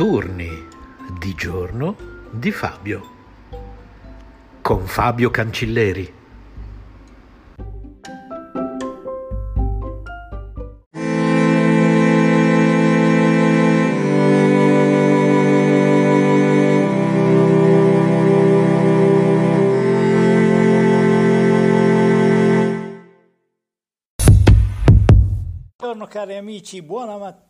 notturni di giorno di Fabio con Fabio Cancilleri. Buongiorno cari amici, buona mattina,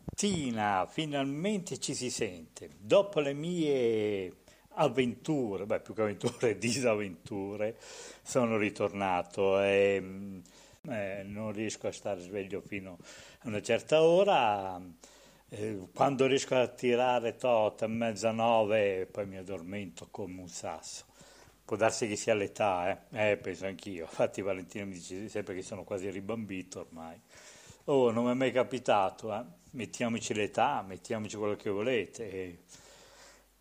finalmente ci si sente. Dopo le mie avventure, beh più che avventure, disavventure, sono ritornato e mm, eh, non riesco a stare sveglio fino a una certa ora. Eh, quando riesco a tirare tot a mezzanotte poi mi addormento come un sasso. Può darsi che sia l'età, eh? eh penso anch'io. Infatti Valentino mi dice sempre che sono quasi ribambito ormai. Oh, non mi è mai capitato, eh? mettiamoci l'età, mettiamoci quello che volete.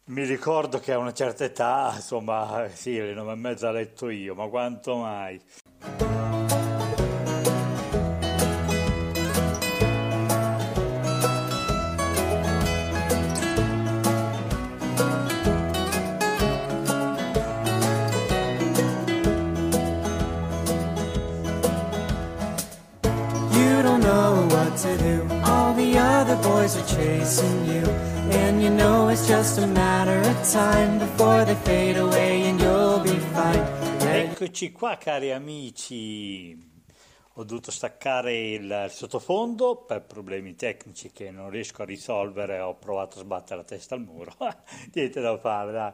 Mi ricordo che a una certa età, insomma, sì, alle nove e mezza letto io, ma quanto mai? Eccoci qua cari amici, ho dovuto staccare il, sottofondo per problemi tecnici che non riesco a risolvere, ho provato a sbattere la testa al muro, niente da fare dai.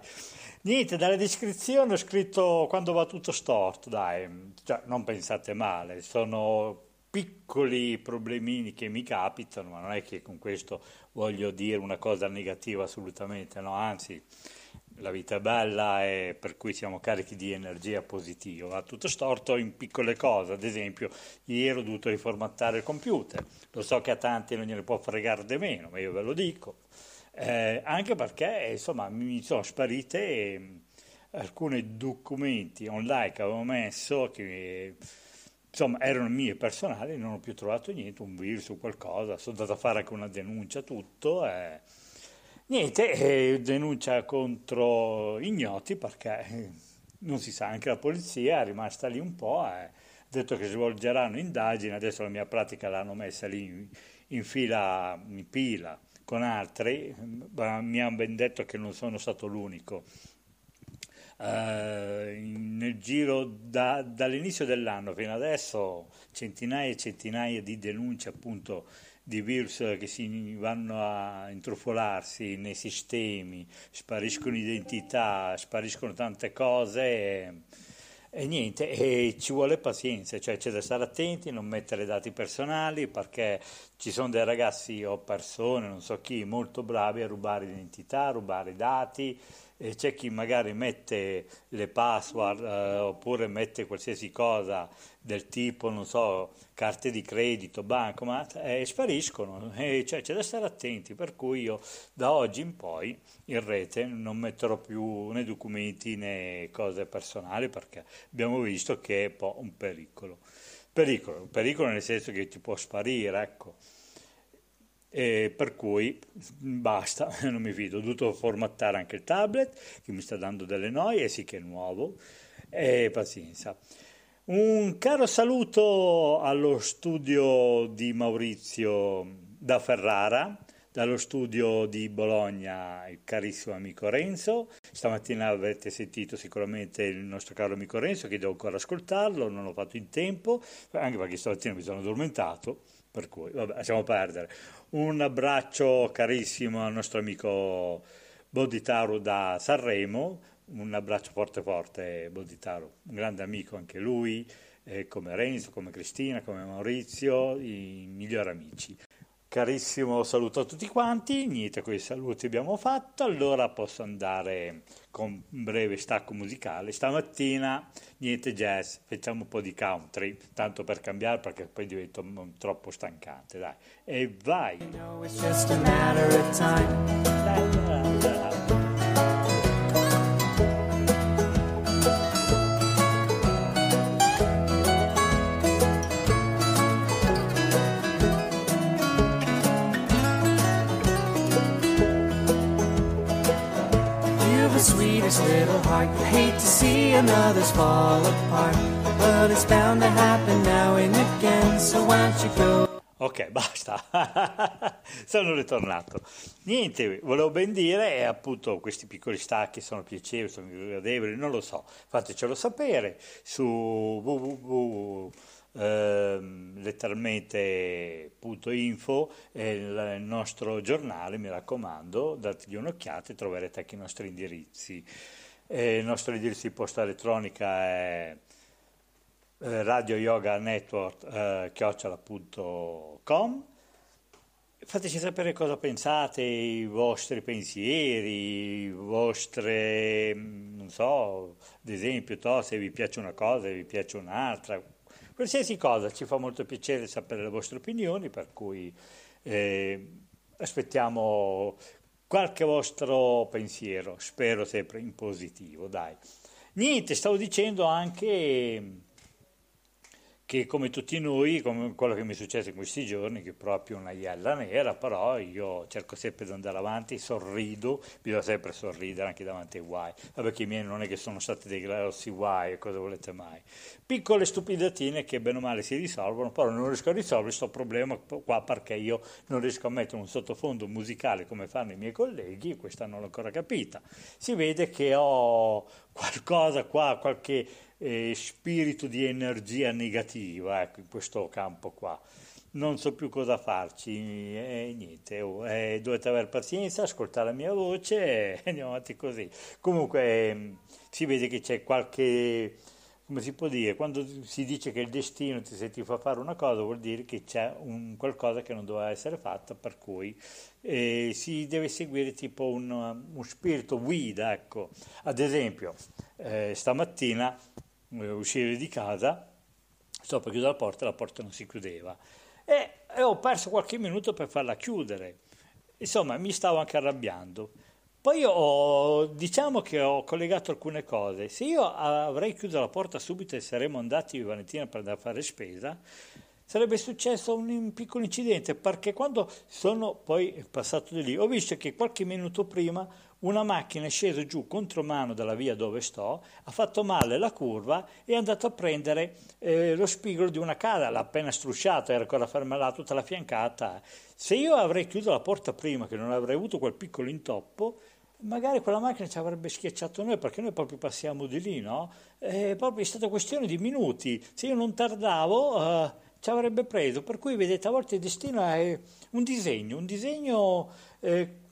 Niente, dalle descrizioni ho scritto quando va tutto storto, dai, cioè, non pensate male, sono piccoli problemini che mi capitano, ma non è che con questo voglio dire una cosa negativa assolutamente, no, anzi la vita è bella e per cui siamo carichi di energia positiva. Va tutto storto in piccole cose, ad esempio ieri ho dovuto riformattare il computer, lo so che a tanti non gliene può fregare di meno, ma io ve lo dico, eh, anche perché insomma mi sono sparite eh, alcuni documenti online che avevo messo che insomma erano mie personali, non ho più trovato niente, un virus o qualcosa, sono andato a fare anche una denuncia, tutto. eh. Niente, eh, denuncia contro ignoti perché eh, non si sa, anche la polizia è rimasta lì un po', eh, ha detto che svolgeranno indagini, adesso la mia pratica l'hanno messa lì in, fila, in pila con altri, ma mi hanno ben detto che non sono stato l'unico. Eh, in- nel giro da- dall'inizio dell'anno fino adesso centinaia e centinaia di denunce appunto di virus che si vanno a intrufolarsi nei sistemi, spariscono identità, spariscono tante cose e, e niente, e ci vuole pazienza, cioè c'è da stare attenti, non mettere dati personali perché ci sono dei ragazzi o persone, non so chi, molto bravi a rubare identità, a rubare dati e c'è chi magari mette le password eh, oppure mette qualsiasi cosa del tipo, non so, carte di credito, bancomat e spariscono. E cioè, c'è da stare attenti, per cui io da oggi in poi in rete non metterò più né documenti né cose personali perché abbiamo visto che è un po' un pericolo. Pericolo, pericolo nel senso che ti può sparire, ecco. E per cui basta, non mi fido, ho dovuto formattare anche il tablet che mi sta dando delle noie, sì che è nuovo, e pazienza. Un caro saluto allo studio di Maurizio da Ferrara, dallo studio di Bologna il carissimo amico Renzo. Stamattina avete sentito sicuramente il nostro caro amico Renzo che devo ancora ascoltarlo, non l'ho fatto in tempo, anche perché stamattina mi sono addormentato, per cui vabbè, lasciamo perdere. Un abbraccio carissimo al nostro amico Boditaru da Sanremo, un abbraccio forte forte Boditaru, un grande amico anche lui, eh, come Renzo, come Cristina, come Maurizio, i migliori amici. Carissimo saluto a tutti quanti, niente, quei saluti abbiamo fatto, allora posso andare con un breve stacco musicale. Stamattina niente jazz, facciamo un po' di country, tanto per cambiare perché poi divento troppo stancante, dai. E vai! You know, sweetest little heart. You hate to see another's fall apart, but it's bound to happen now and again, so why don't you go? Ok, basta, sono ritornato. Niente, volevo ben dire, e appunto questi piccoli stacchi sono piacevoli, sono gradevoli, non lo so, fatecelo sapere su www eh, letteralmente.info è il nostro giornale, mi raccomando, dategli un'occhiata e troverete anche i nostri indirizzi. Eh, il nostro indirizzo di posta elettronica è eh, Radio Yoga Network eh, chiocciala.com Fateci sapere cosa pensate, i vostri pensieri, i vostri, non so, ad esempio, to, se vi piace una cosa, se vi piace un'altra, Qualsiasi cosa ci fa molto piacere sapere le vostre opinioni, per cui eh, aspettiamo qualche vostro pensiero, spero sempre in positivo, dai. Niente, stavo dicendo anche che come tutti noi, come quello che mi è successo in questi giorni, che è proprio una iella nera, però io cerco sempre di andare avanti, sorrido, bisogna sempre sorridere anche davanti ai guai, perché i miei non è che sono stati dei grossi guai, cosa volete mai. Piccole stupidatine che bene o male si risolvono, però non riesco a risolvere questo problema qua perché io non riesco a mettere un sottofondo musicale come fanno i miei colleghi, questa non l'ho ancora capita. Si vede che ho qualcosa qua, qualche eh, spirito di energia negativa ecco, in questo campo qua. Non so più cosa farci e niente, oh, eh, dovete avere pazienza, ascoltare la mia voce e andiamo avanti così. Comunque eh, si vede che c'è qualche come si può dire, quando si dice che il destino ti, se ti fa fare una cosa vuol dire che c'è un qualcosa che non doveva essere fatto, per cui eh, si deve seguire tipo un, un spirito guida, ecco. Ad esempio, eh, stamattina eh, uscire di casa, sto per chiudere la porta la porta non si chiudeva. E, e ho perso qualche minuto per farla chiudere. Insomma, mi stavo anche arrabbiando. Poi ho, diciamo che ho collegato alcune cose. Se io avrei chiuso la porta subito e saremmo andati Valentina per andare a fare spesa, sarebbe successo un piccolo incidente perché quando sono poi passato di lì ho visto che qualche minuto prima una macchina è scesa giù contro mano dalla via dove sto, ha fatto male la curva e è andato a prendere eh, lo spigolo di una casa, l'ha appena strusciato, era ancora ferma là tutta la fiancata. Se io avrei chiuso la porta prima, che non avrei avuto quel piccolo intoppo, magari quella macchina ci avrebbe schiacciato noi perché noi proprio passiamo di lì, no? È proprio stata questione di minuti. Se io non tardavo, uh, ci avrebbe preso. Per cui, vedete, a volte il destino è un disegno, un disegno. Eh,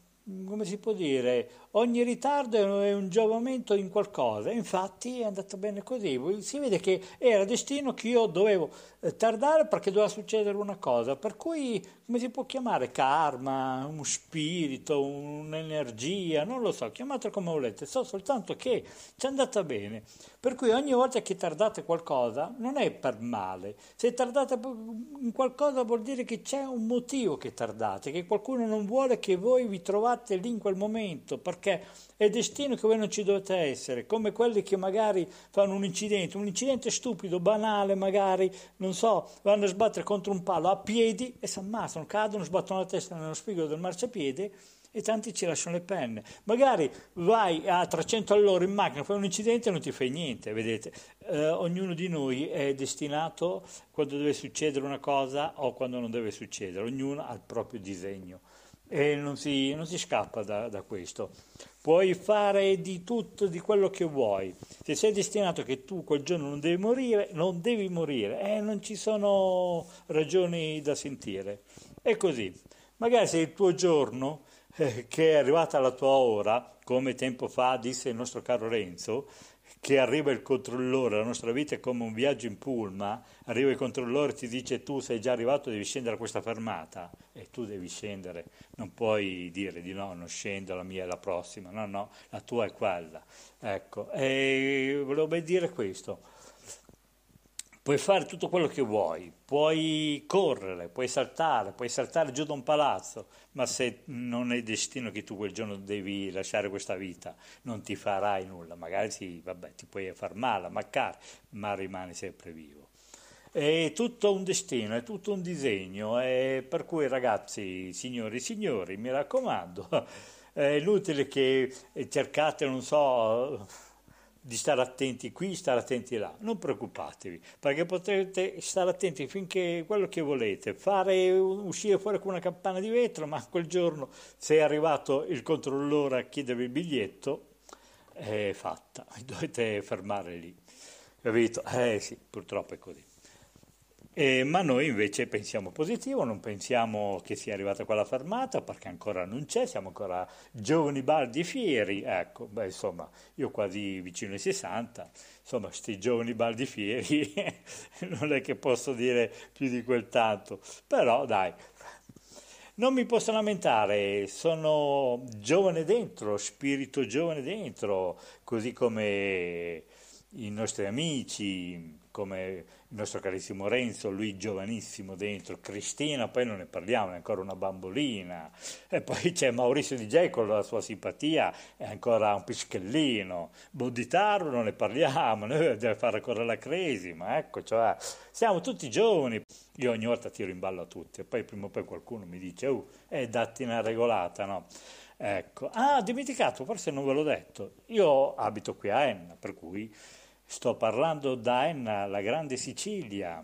come si può dire, ogni ritardo è un giovamento in qualcosa, infatti è andata bene così, si vede che era destino che io dovevo eh, tardare perché doveva succedere una cosa, per cui come si può chiamare? Karma, un spirito, un'energia, non lo so, chiamatelo come volete, so soltanto che ci è andata bene, per cui ogni volta che tardate qualcosa non è per male, se tardate in qualcosa vuol dire che c'è un motivo che tardate, che qualcuno non vuole che voi vi trovate lì in quel momento, perché è destino che voi non ci dovete essere, come quelli che magari fanno un incidente, un incidente stupido, banale magari, non so, vanno a sbattere contro un palo a piedi e si ammazzano, cadono, sbattono la testa nello spigolo del marciapiede e tanti ci lasciano le penne. Magari vai a 300 all'ora in macchina, fai un incidente e non ti fai niente, vedete. Eh, ognuno di noi è destinato quando deve succedere una cosa o quando non deve succedere, ognuno ha il proprio disegno e non si, non si scappa da, da, questo. Puoi fare di tutto, di quello che vuoi. Se sei destinato che tu quel giorno non devi morire, non devi morire. Eh, non ci sono ragioni da sentire. È così. Magari se il tuo giorno eh, che è arrivata la tua ora, come tempo fa disse il nostro caro Renzo, che arriva il controllore, la nostra vita è come un viaggio in pullman, arriva il controllore e ti dice tu sei già arrivato, devi scendere a questa fermata. E tu devi scendere, non puoi dire di no, non scendo, la mia è la prossima, no, no, la tua è quella. Ecco, e volevo ben dire questo. Puoi fare tutto quello che vuoi, puoi correre, puoi saltare, puoi saltare giù da un palazzo, ma se non è destino che tu quel giorno devi lasciare questa vita, non ti farai nulla, magari sì, vabbè, ti puoi far male, ammaccare, ma rimani sempre vivo. È tutto un destino, è tutto un disegno, e per cui ragazzi, signori, signori, mi raccomando, è inutile che cercate, non so di stare attenti qui, stare attenti là. Non preoccupatevi, perché potrete stare attenti finché quello che volete, fare uscire fuori con una campana di vetro, ma quel giorno se è arrivato il controllore a chiedervi il biglietto, è fatta, dovete fermare lì. Capito? Eh sì, purtroppo è così. Eh, ma noi invece pensiamo positivo, non pensiamo che sia arrivata quella fermata perché ancora non c'è, siamo ancora giovani, baldi e fieri. Ecco, beh, insomma, io quasi vicino ai 60, insomma, questi giovani, baldi fieri non è che posso dire più di quel tanto, però dai. Non mi posso lamentare, sono giovane dentro, spirito giovane dentro, così come i nostri amici, come il nostro carissimo Renzo, lui giovanissimo dentro, Cristina, poi non ne parliamo, è ancora una bambolina, e poi c'è Maurizio Gei con la sua simpatia, è ancora un pischellino, Boditaro non ne parliamo, noi deve fare ancora la crisi, ma ecco, cioè, siamo tutti giovani, io ogni volta tiro in ballo a tutti, e poi prima o poi qualcuno mi dice, uh, è datti una regolata, no? Ecco, ah, dimenticato, forse non ve l'ho detto, io abito qui a Enna, per cui Sto parlando da Enna, la grande Sicilia.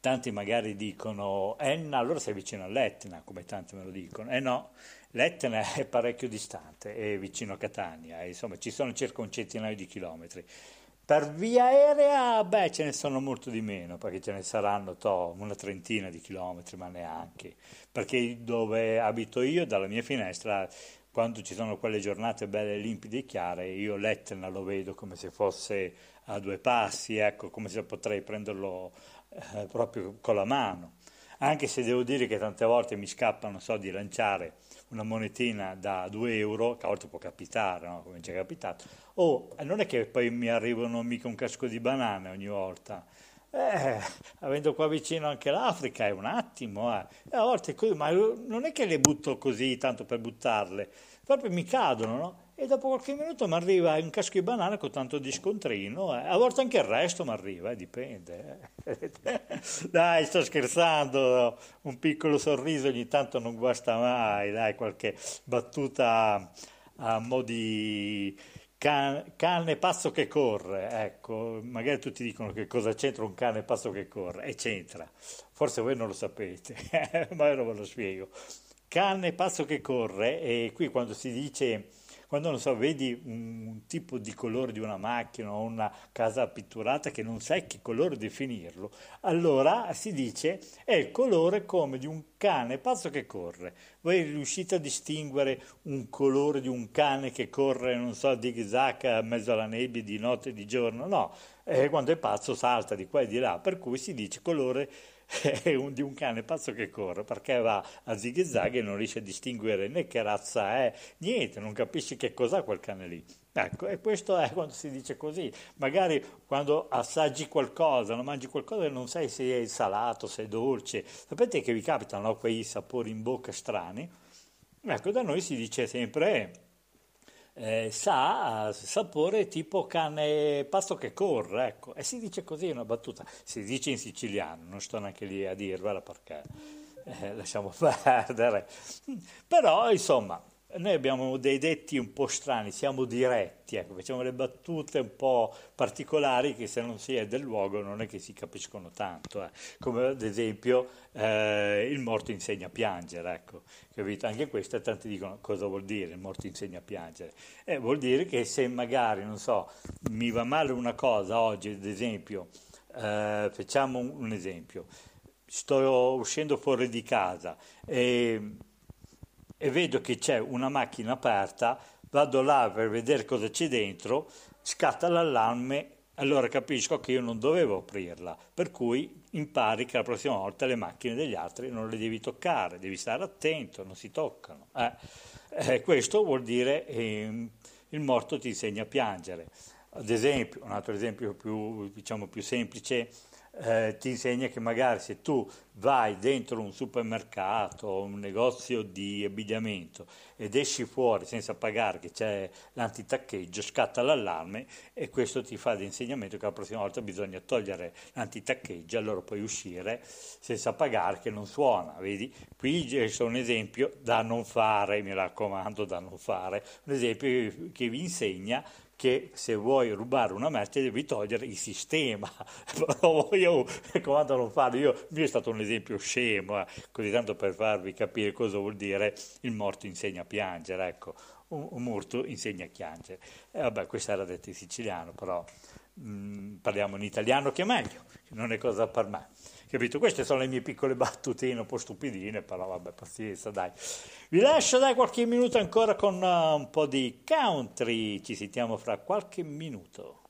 Tanti magari dicono Enna, allora sei vicino all'Etna, come tanti me lo dicono. Eh no, l'Etna è parecchio distante, è vicino a Catania, insomma ci sono circa un centinaio di chilometri. Per via aerea, beh, ce ne sono molto di meno, perché ce ne saranno to, una trentina di chilometri, ma neanche. Perché dove abito io, dalla mia finestra, quando ci sono quelle giornate belle, limpide e chiare, io l'Etna lo vedo come se fosse a due passi, ecco, come se potrei prenderlo eh, proprio con la mano. Anche se devo dire che tante volte mi scappa, non so, di lanciare una monetina da 2 euro, che a volte può capitare, no? come ci è capitato, o oh, non è che poi mi arrivano mica un casco di banane ogni volta, eh, avendo qua vicino anche l'Africa è un attimo, eh. a volte così, ma non è che le butto così tanto per buttarle, proprio mi cadono, no? E dopo qualche minuto mi arriva un casco di banana con tanto di scontrino, eh. a volte anche il resto mi arriva, eh, dipende. Eh. dai, sto scherzando, un piccolo sorriso ogni tanto non guasta mai, dai, qualche battuta a mo' di Can, cane pazzo che corre, ecco, magari tutti dicono che cosa c'entra un cane pazzo che corre, e c'entra, forse voi non lo sapete, ma io non ve lo spiego. Cane pazzo che corre, e qui quando si dice quando so, vedi un tipo di colore di una macchina o una casa pitturata che non sai che colore definirlo, allora si dice è il colore come di un cane pazzo che corre. Voi riuscite a distinguere un colore di un cane che corre, non so, di zag a mezzo alla nebbia di notte e di giorno? No, eh, quando è pazzo salta di qua e di là, per cui si dice colore un, di un cane pazzo che corre perché va a zig zag e non riesce a distinguere né che razza è, niente, non capisci che cos'ha quel cane lì. Ecco, e questo è quando si dice così. Magari quando assaggi qualcosa, non mangi qualcosa e non sai se è salato, se è dolce. Sapete che vi capitano quei sapori in bocca strani? Ecco, da noi si dice sempre eh, sa sapore tipo cane pasto che corre, ecco, e si dice così una battuta, si dice in siciliano, non sto neanche lì a dirvela perché eh, lasciamo perdere, però insomma noi abbiamo dei detti un po' strani, siamo diretti, ecco, facciamo le battute un po' particolari che se non si è del luogo non è che si capiscono tanto, eh. come ad esempio eh, il morto insegna a piangere, ecco, capito? Anche questo tanti dicono cosa vuol dire il morto insegna a piangere? Eh, vuol dire che se magari, non so, mi va male una cosa oggi, ad esempio, eh, facciamo un, un esempio, sto uscendo fuori di casa e e vedo che c'è una macchina aperta, vado là per vedere cosa c'è dentro, scatta l'allarme, allora capisco che io non dovevo aprirla, per cui impari che la prossima volta le macchine degli altri non le devi toccare, devi stare attento, non si toccano. Eh. Eh, questo vuol dire eh, il morto ti insegna a piangere. Ad esempio, un altro esempio più, diciamo, più semplice, eh, ti insegna che magari se tu vai dentro un supermercato o un negozio di abbigliamento ed esci fuori senza pagare che c'è l'antitaccheggio, scatta l'allarme e questo ti fa di insegnamento che la prossima volta bisogna togliere l'antitaccheggio, allora puoi uscire senza pagare che non suona, vedi? Qui c'è un esempio da non fare, mi raccomando, da non fare, un esempio che vi insegna che se vuoi rubare una merce devi togliere il sistema. io comando non farlo, io, mio è stato un esempio scemo, eh, così tanto per farvi capire cosa vuol dire il morto insegna a piangere, ecco, un, un morto insegna a piangere. E vabbè, questo era detto in siciliano, però mh, mm, parliamo in italiano che è meglio, non è cosa per me. Capito? Queste sono le mie piccole battutine un po' stupidine, però vabbè, pazienza, dai. Vi lascio dai qualche minuto ancora con uh, un po' di country. Ci sentiamo fra qualche minuto.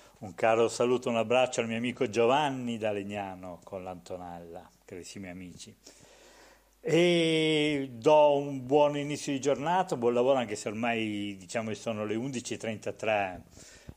Un caro saluto, un abbraccio al mio amico Giovanni da Legnano con l'Antonella, carissimi amici. E do un buon inizio di giornata, buon lavoro anche se ormai diciamo sono le 11.33,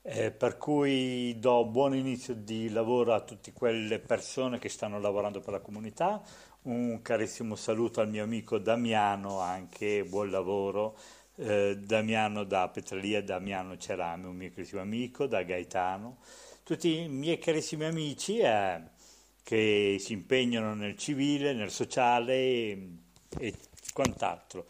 eh, per cui do buon inizio di lavoro a tutte quelle persone che stanno lavorando per la comunità. Un carissimo saluto al mio amico Damiano, anche buon lavoro eh, Damiano da Petralia, Damiano Cerame, un mio carissimo amico, da Gaetano, tutti i miei carissimi amici eh, che si impegnano nel civile, nel sociale e, e quant'altro.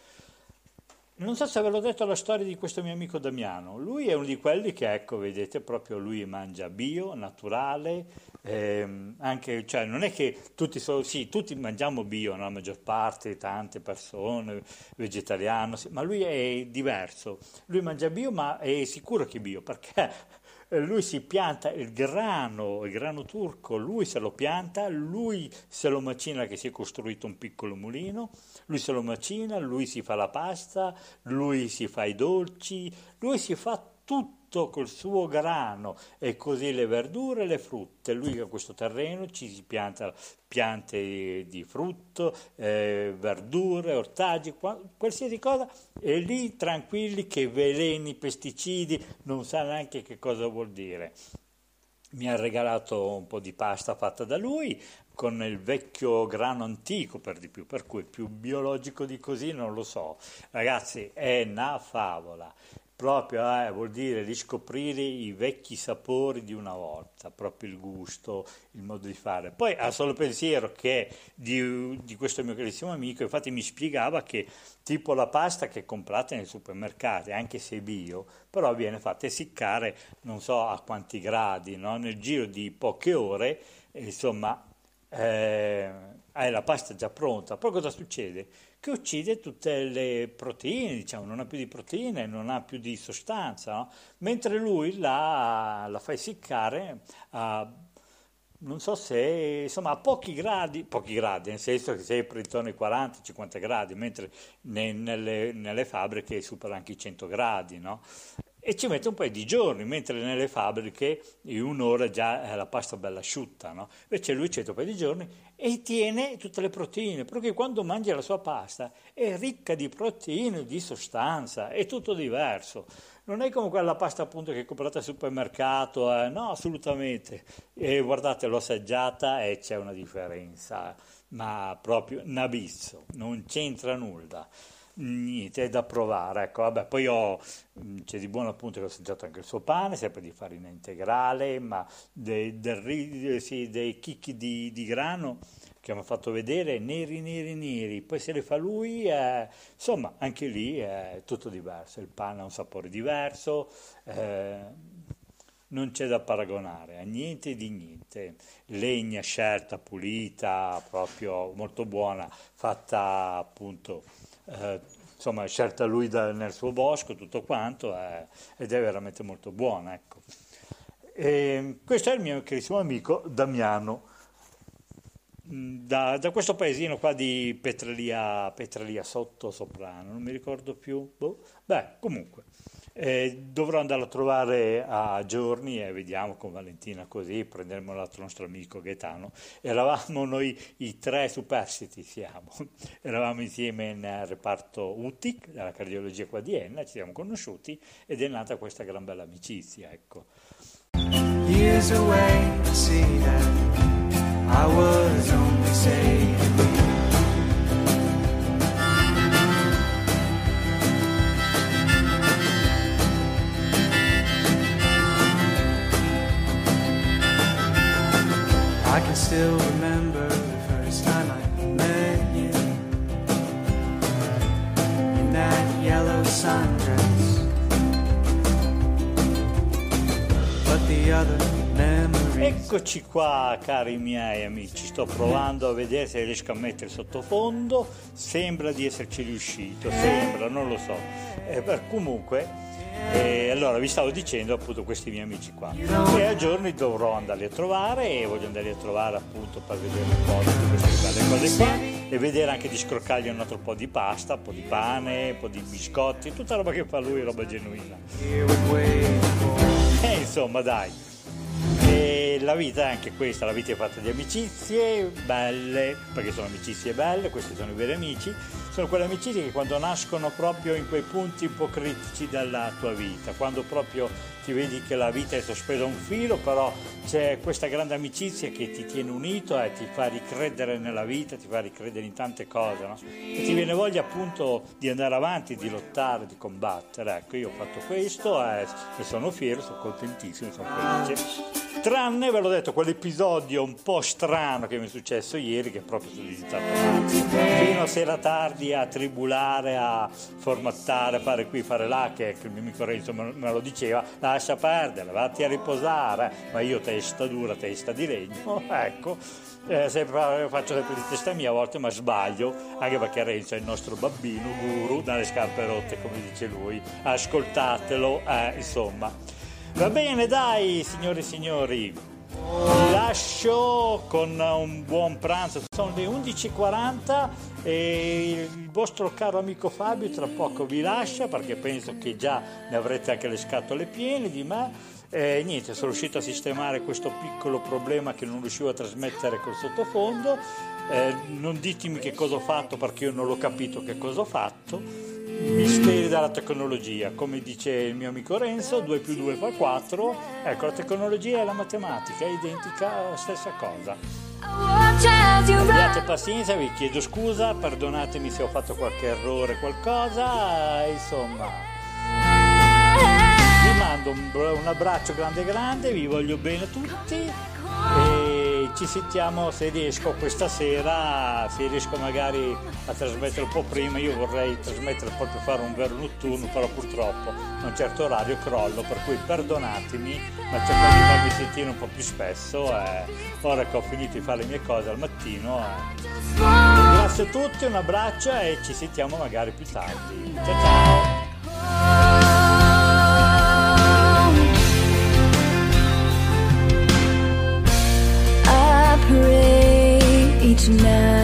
Non so se ve l'ho detto la storia di questo mio amico Damiano. Lui è uno di quelli che, ecco, vedete, proprio lui mangia bio, naturale, ehm, anche, cioè, non è che tutti, sono, sì, tutti mangiamo bio, no? la maggior parte, tante persone, vegetariano, sì, ma lui è diverso. Lui mangia bio, ma è sicuro che è bio, perché lui si pianta il grano, il grano turco, lui se lo pianta, lui se lo macina che si è costruito un piccolo mulino, lui se lo macina, lui si fa la pasta, lui si fa i dolci, lui si fa tutto col suo grano e così le verdure e le frutte. Lui a questo terreno ci si pianta piante di frutto, eh, verdure, ortaggi, qualsiasi cosa, e lì tranquilli che veleni, pesticidi, non sa neanche che cosa vuol dire mi ha regalato un po' di pasta fatta da lui con il vecchio grano antico per di più, per cui più biologico di così non lo so. Ragazzi, è una favola proprio eh, vuol dire riscoprire i vecchi sapori di una volta, proprio il gusto, il modo di fare. Poi ha solo pensiero che di, di, questo mio carissimo amico, infatti mi spiegava che tipo la pasta che comprate nei supermercati, anche se bio, però viene fatta essiccare non so a quanti gradi, no? nel giro di poche ore, insomma, eh, hai la pasta già pronta. Poi cosa succede? che uccide tutte le proteine, diciamo, non ha più di proteine, non ha più di sostanza, no? mentre lui la, la fa essiccare a, non so se, insomma, a pochi gradi, pochi gradi, nel senso che sempre intorno ai 40-50 gradi, mentre ne, nelle, nelle, fabbriche supera anche i 100 gradi, no? E ci mette un paio di giorni, mentre nelle fabbriche in un'ora già è la pasta bella asciutta, no? Invece lui ci mette un paio di giorni e tiene tutte le proteine, perché quando mangia la sua pasta è ricca di proteine, di sostanza, è tutto diverso. Non è come quella pasta appunto che comprate al supermercato, eh? no, assolutamente. E guardate, l'ho assaggiata e c'è una differenza, ma proprio un abisso, non c'entra nulla niente, è da provare. Ecco, vabbè, poi ho, c'è di buono appunto che ho assaggiato anche il suo pane, sempre di farina integrale, ma dei, del, sì, dei chicchi di, di, grano che mi ha fatto vedere, neri, neri, neri. Poi se le fa lui, eh, insomma, anche lì è tutto diverso. Il pane ha un sapore diverso. Eh, non c'è da paragonare a niente di niente. Legna scelta, pulita, proprio molto buona, fatta appunto eh, insomma, scelta lui da, nel suo bosco, tutto quanto, eh, ed è veramente molto buona. Ecco. E questo è il mio carissimo amico Damiano, mm, da, da questo paesino qua di Petralia, Petralia Sotto Soprano, non mi ricordo più, boh. beh comunque. Eh, dovrò andare a trovare a giorni e vediamo con Valentina così, prenderemo l'altro nostro amico Gaetano. Eravamo noi i tre superstiti, siamo. Eravamo insieme nel reparto UTIC, della cardiologia qua di Enna, ci siamo conosciuti ed è nata questa gran bella amicizia, ecco. Years away, I see that I was only saving still remember the first time I met you in that yellow sundress. But the other Eccoci qua cari miei amici, sto provando a vedere se riesco a mettere sottofondo, sembra di esserci riuscito, sembra, non lo so. Eh, comunque e allora vi stavo dicendo appunto questi miei amici qua. E a giorni dovrò andarli a trovare e voglio andarli a trovare appunto per vedere un po' di queste belle cose qua e vedere anche di scroccargli un altro po' di pasta, un po' di pane, un po' di biscotti, tutta roba che fa lui, roba genuina. E insomma dai. E la vita è anche questa, la vita è fatta di amicizie belle, perché sono amicizie belle, questi sono i veri amici, sono quelle amicizie che quando nascono proprio in quei punti un po' critici della tua vita, quando proprio ti vedi che la vita è sospesa a un filo, però c'è questa grande amicizia che ti tiene unito e ti fa ricredere nella vita, ti fa ricredere in tante cose, no? e ti viene voglia appunto di andare avanti, di lottare, di combattere. Ecco, io ho fatto questo e, e sono fiero, sono contentissimo, sono felice. Tranne, ve l'ho detto, quell'episodio un po' strano che mi è successo ieri, che proprio sono diventato fino a sera tardi a tribulare, a formattare, fare qui, fare là, che, il mio amico Renzo me, lo diceva, lascia perdere, vatti a riposare, ma io testa dura, testa di legno, ecco. Eh, sempre, faccio sempre di testa mia a volte, ma sbaglio, anche perché Renzo è il nostro bambino, guru, dalle scarpe rotte, come dice lui. Ascoltatelo, eh, insomma. Va bene, dai, signori e signori. Lascio con un buon pranzo, sono le 11.40 e il vostro caro amico Fabio tra poco vi lascia perché penso che già ne avrete anche le scatole piene di me. E niente, sono riuscito a sistemare questo piccolo problema che non riuscivo a trasmettere col sottofondo. Eh, non ditemi che cosa ho fatto perché io non l'ho capito che cosa ho fatto Misteri della tecnologia, come dice il mio amico Renzo, 2 più 2 fa 4, ecco la tecnologia e la matematica è identica, stessa cosa. Abbiate pazienza, vi chiedo scusa, perdonatemi se ho fatto qualche errore, qualcosa, insomma. Vi mando un, un abbraccio grande grande, vi voglio bene a tutti e ci sentiamo se riesco questa sera, se riesco magari a trasmettere un po' prima, io vorrei trasmettere proprio fare un vero notturno, però purtroppo a un certo orario crollo, per cui perdonatemi, ma cerco di farmi sentire un po' più spesso, eh, ora che ho finito di fare le mie cose al mattino. Eh. Grazie a tutti, un abbraccio e ci sentiamo magari più tardi. Ciao ciao! tonight.